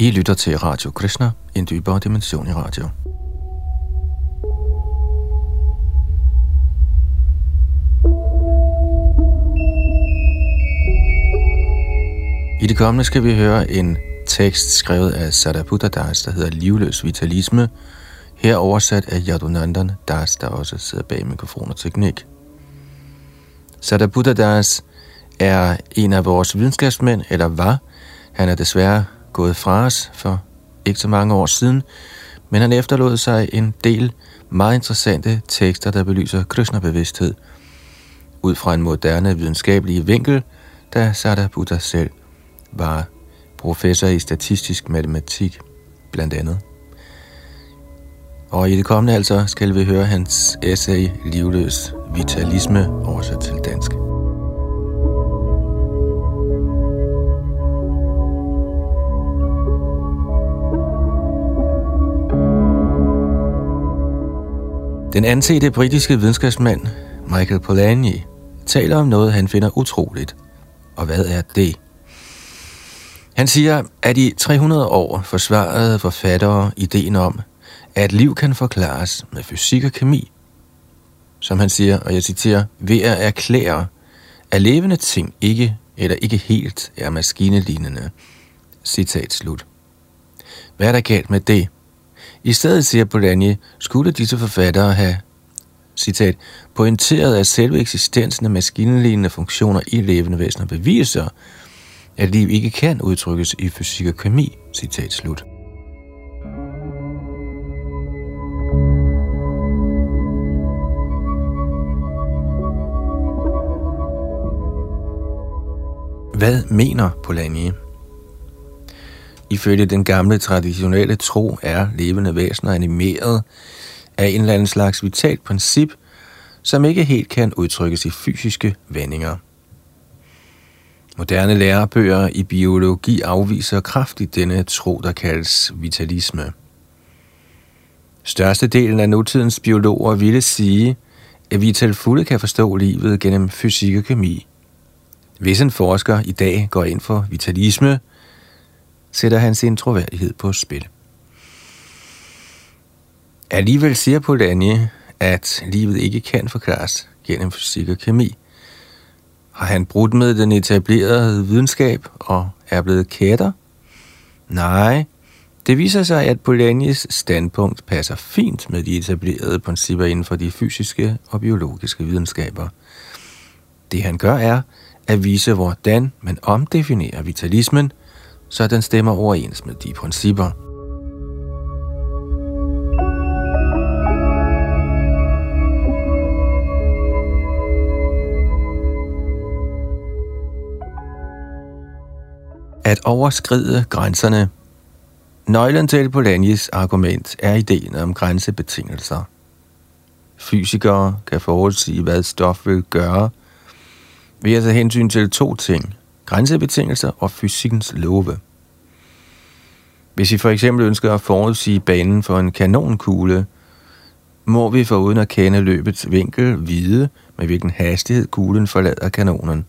I lytter til Radio Krishna, en dybere dimension i radio. I det kommende skal vi høre en tekst skrevet af Sarabutta Das, der hedder Livløs Vitalisme, her oversat af Yadunandan Das, der også sidder bag mikrofon og teknik. Sarabutta Das er en af vores videnskabsmænd, eller var. Han er desværre gået fra os for ikke så mange år siden, men han efterlod sig en del meget interessante tekster, der belyser Krishna-bevidsthed ud fra en moderne videnskabelig vinkel, da Sarabutta selv var professor i statistisk matematik, blandt andet. Og i det kommende altså skal vi høre hans essay Livløs Vitalisme oversat til dansk. Den ansete britiske videnskabsmand Michael Polanyi taler om noget, han finder utroligt. Og hvad er det? Han siger, at i 300 år forsvarede forfattere ideen om, at liv kan forklares med fysik og kemi. Som han siger, og jeg citerer, ved at erklære, at levende ting ikke eller ikke helt er maskinelignende. Citat slut. Hvad er der galt med det? I stedet, siger Polanyi, skulle disse forfattere have citat, pointeret, at selve eksistensen af maskinlignende funktioner i levende væsener beviser, at liv ikke kan udtrykkes i fysik og kemi. Citat slut. Hvad mener Polanyi? Ifølge den gamle traditionelle tro er levende væsener animeret af en eller anden slags vitalt princip, som ikke helt kan udtrykkes i fysiske vendinger. Moderne lærebøger i biologi afviser kraftigt denne tro, der kaldes vitalisme. Størstedelen af nutidens biologer ville sige, at vi til fulde kan forstå livet gennem fysik og kemi. Hvis en forsker i dag går ind for vitalisme, sætter han sin troværdighed på spil. Alligevel siger Polanyi, at livet ikke kan forklares gennem fysik og kemi. Har han brudt med den etablerede videnskab og er blevet kætter? Nej, det viser sig, at Polanyis standpunkt passer fint med de etablerede principper inden for de fysiske og biologiske videnskaber. Det han gør er at vise, hvordan man omdefinerer vitalismen, så den stemmer overens med de principper. At overskride grænserne Nøglen til Polanyi's argument er ideen om grænsebetingelser. Fysikere kan forudsige, hvad stof vil gøre, ved at tage hensyn til to ting, grænsebetingelser og fysikkens love. Hvis vi for eksempel ønsker at forudsige banen for en kanonkugle, må vi foruden at kende løbets vinkel vide, med hvilken hastighed kuglen forlader kanonen.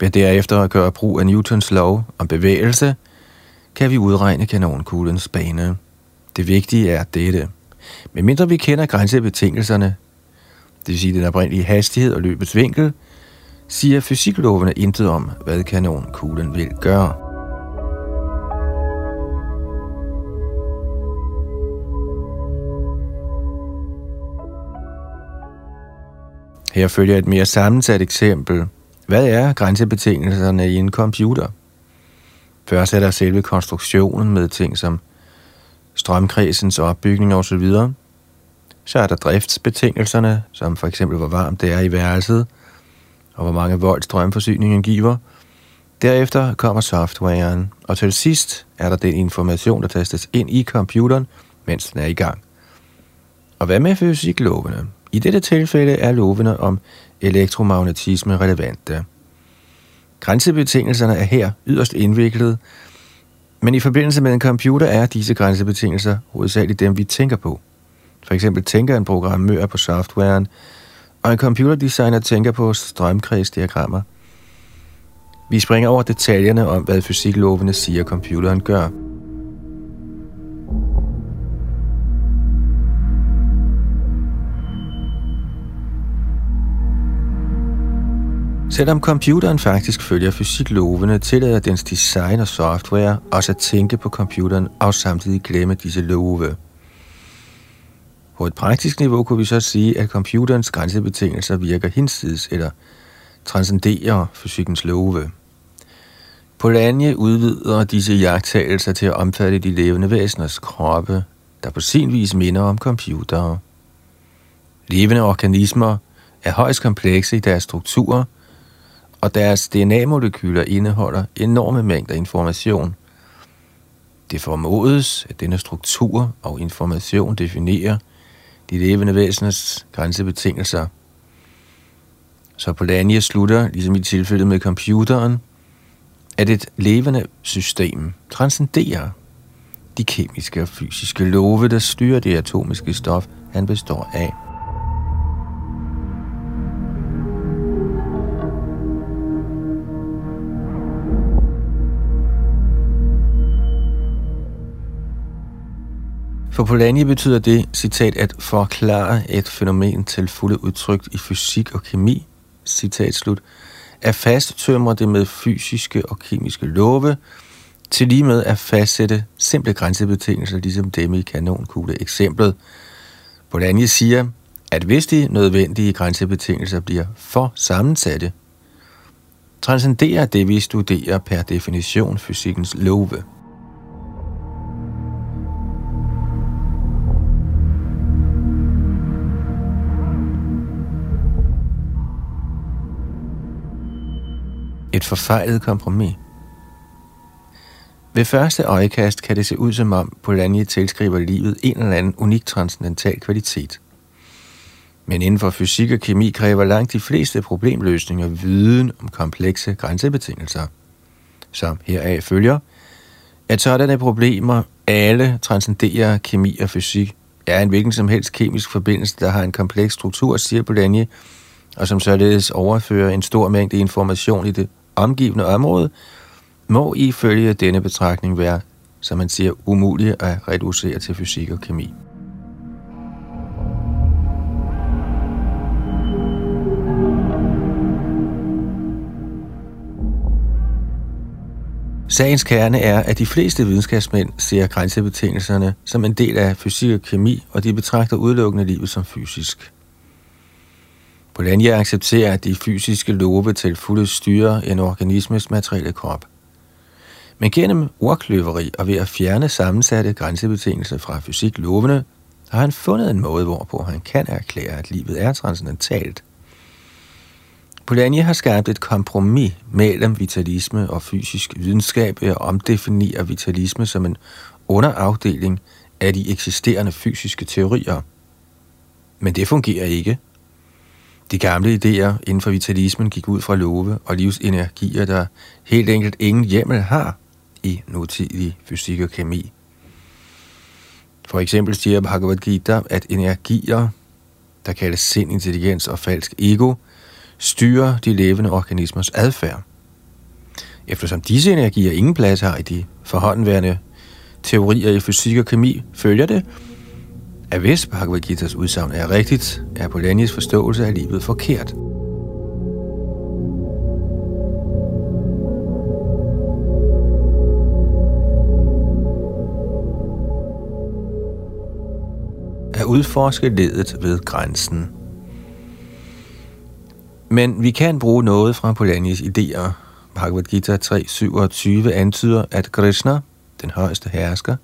Ved derefter at gøre brug af Newtons lov om bevægelse, kan vi udregne kanonkuglens bane. Det vigtige er dette. Medmindre vi kender grænsebetingelserne, det vil sige den oprindelige hastighed og løbets vinkel, siger fysiklovene intet om, hvad kanonkuglen vil gøre. Her følger et mere sammensat eksempel. Hvad er grænsebetingelserne i en computer? Først er der selve konstruktionen med ting som strømkredsens opbygning osv. Så er der driftsbetingelserne, som for eksempel hvor varmt det er i værelset – og hvor mange volt strømforsyningen giver. Derefter kommer softwaren, og til sidst er der den information, der tastes ind i computeren, mens den er i gang. Og hvad med fysiklovene? I dette tilfælde er lovene om elektromagnetisme relevante. Grænsebetingelserne er her yderst indviklet, men i forbindelse med en computer er disse grænsebetingelser hovedsageligt dem, vi tænker på. For eksempel tænker en programmør på softwaren, og en computerdesigner tænker på strømkredsdiagrammer. Vi springer over detaljerne om, hvad fysiklovene siger, computeren gør. Selvom computeren faktisk følger fysiklovene, tillader dens design og software også at tænke på computeren og samtidig glemme disse love. På et praktisk niveau kunne vi så sige, at computerens grænsebetingelser virker hinsides eller transcenderer fysikkens love. Polanyi udvider disse jagttagelser til at omfatte de levende væseners kroppe, der på sin vis minder om computere. Levende organismer er højst komplekse i deres strukturer, og deres DNA-molekyler indeholder enorme mængder information. Det formodes, at denne struktur og information definerer de levende væseners grænsebetingelser. Så Polanyi slutter, ligesom i tilfældet med computeren, at et levende system transcenderer de kemiske og fysiske love, der styrer det atomiske stof, han består af. For Polanyi betyder det, citat, at forklare et fænomen til fulde udtrykt i fysik og kemi, citat slut, at fasttømre det med fysiske og kemiske love, til lige med at fastsætte simple grænsebetingelser, ligesom dem i kanonkugle eksemplet. Polanyi siger, at hvis de nødvendige grænsebetingelser bliver for sammensatte, transcenderer det, vi studerer per definition fysikkens love. Forfejlet kompromis. Ved første øjekast kan det se ud som om Polanyi tilskriver livet en eller anden unik transcendental kvalitet. Men inden for fysik og kemi kræver langt de fleste problemløsninger viden om komplekse grænsebetingelser. Som heraf følger, at sådanne problemer alle transcenderer kemi og fysik, er en hvilken som helst kemisk forbindelse, der har en kompleks struktur, siger Polanyi, og som således overfører en stor mængde information i det omgivende område, må ifølge denne betragtning være, som man siger, umulige at reducere til fysik og kemi. Sagens kerne er, at de fleste videnskabsmænd ser grænsebetingelserne som en del af fysik og kemi, og de betragter udelukkende livet som fysisk. Polanyi accepterer, at de fysiske love til fulde styrer en organismes materielle krop. Men gennem ordkløveri og ved at fjerne sammensatte grænsebetingelser fra fysiklovene, har han fundet en måde, hvorpå han kan erklære, at livet er transcendentalt. Polanyi har skabt et kompromis mellem vitalisme og fysisk videnskab ved at omdefinere vitalisme som en underafdeling af de eksisterende fysiske teorier. Men det fungerer ikke, de gamle idéer inden for vitalismen gik ud fra love og livsenergier, der helt enkelt ingen hjemmel har i nutidig fysik og kemi. For eksempel siger Bhagavad Gita, at energier, der kaldes sind, intelligens og falsk ego, styrer de levende organismers adfærd. Eftersom disse energier ingen plads har i de forhåndværende teorier i fysik og kemi, følger det, at hvis Bhagavad Gita's udsagn er rigtigt, er Polanyas forståelse af livet forkert. At udforske ledet ved grænsen. Men vi kan bruge noget fra Polanyas idéer. Bhagavad Gita 3.27 antyder, at Krishna, den højeste hersker,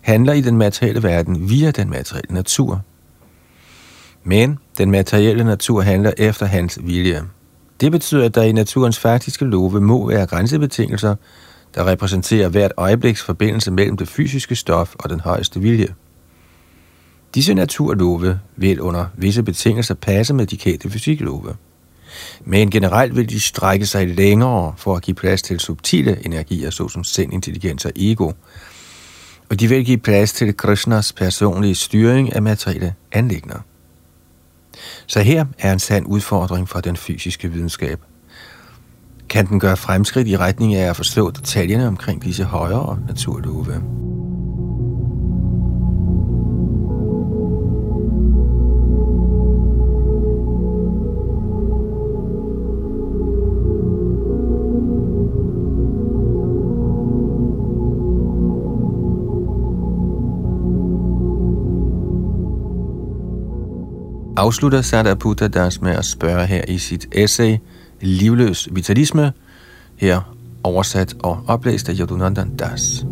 handler i den materielle verden via den materielle natur. Men den materielle natur handler efter hans vilje. Det betyder, at der i naturens faktiske love må være grænsebetingelser, der repræsenterer hvert øjebliks forbindelse mellem det fysiske stof og den højeste vilje. Disse naturlove vil under visse betingelser passe med de kendte fysiklove. Men generelt vil de strække sig længere for at give plads til subtile energier, såsom sind, intelligens og ego. Og de vil give plads til Krishnas personlige styring af materielle anlægner. Så her er en sand udfordring for den fysiske videnskab. Kan den gøre fremskridt i retning af at forstå detaljerne omkring disse højere naturlove? Afslutter Sadaputta Das med at spørge her i sit essay Livløs vitalisme, her oversat og oplæst af Yadunandan Das.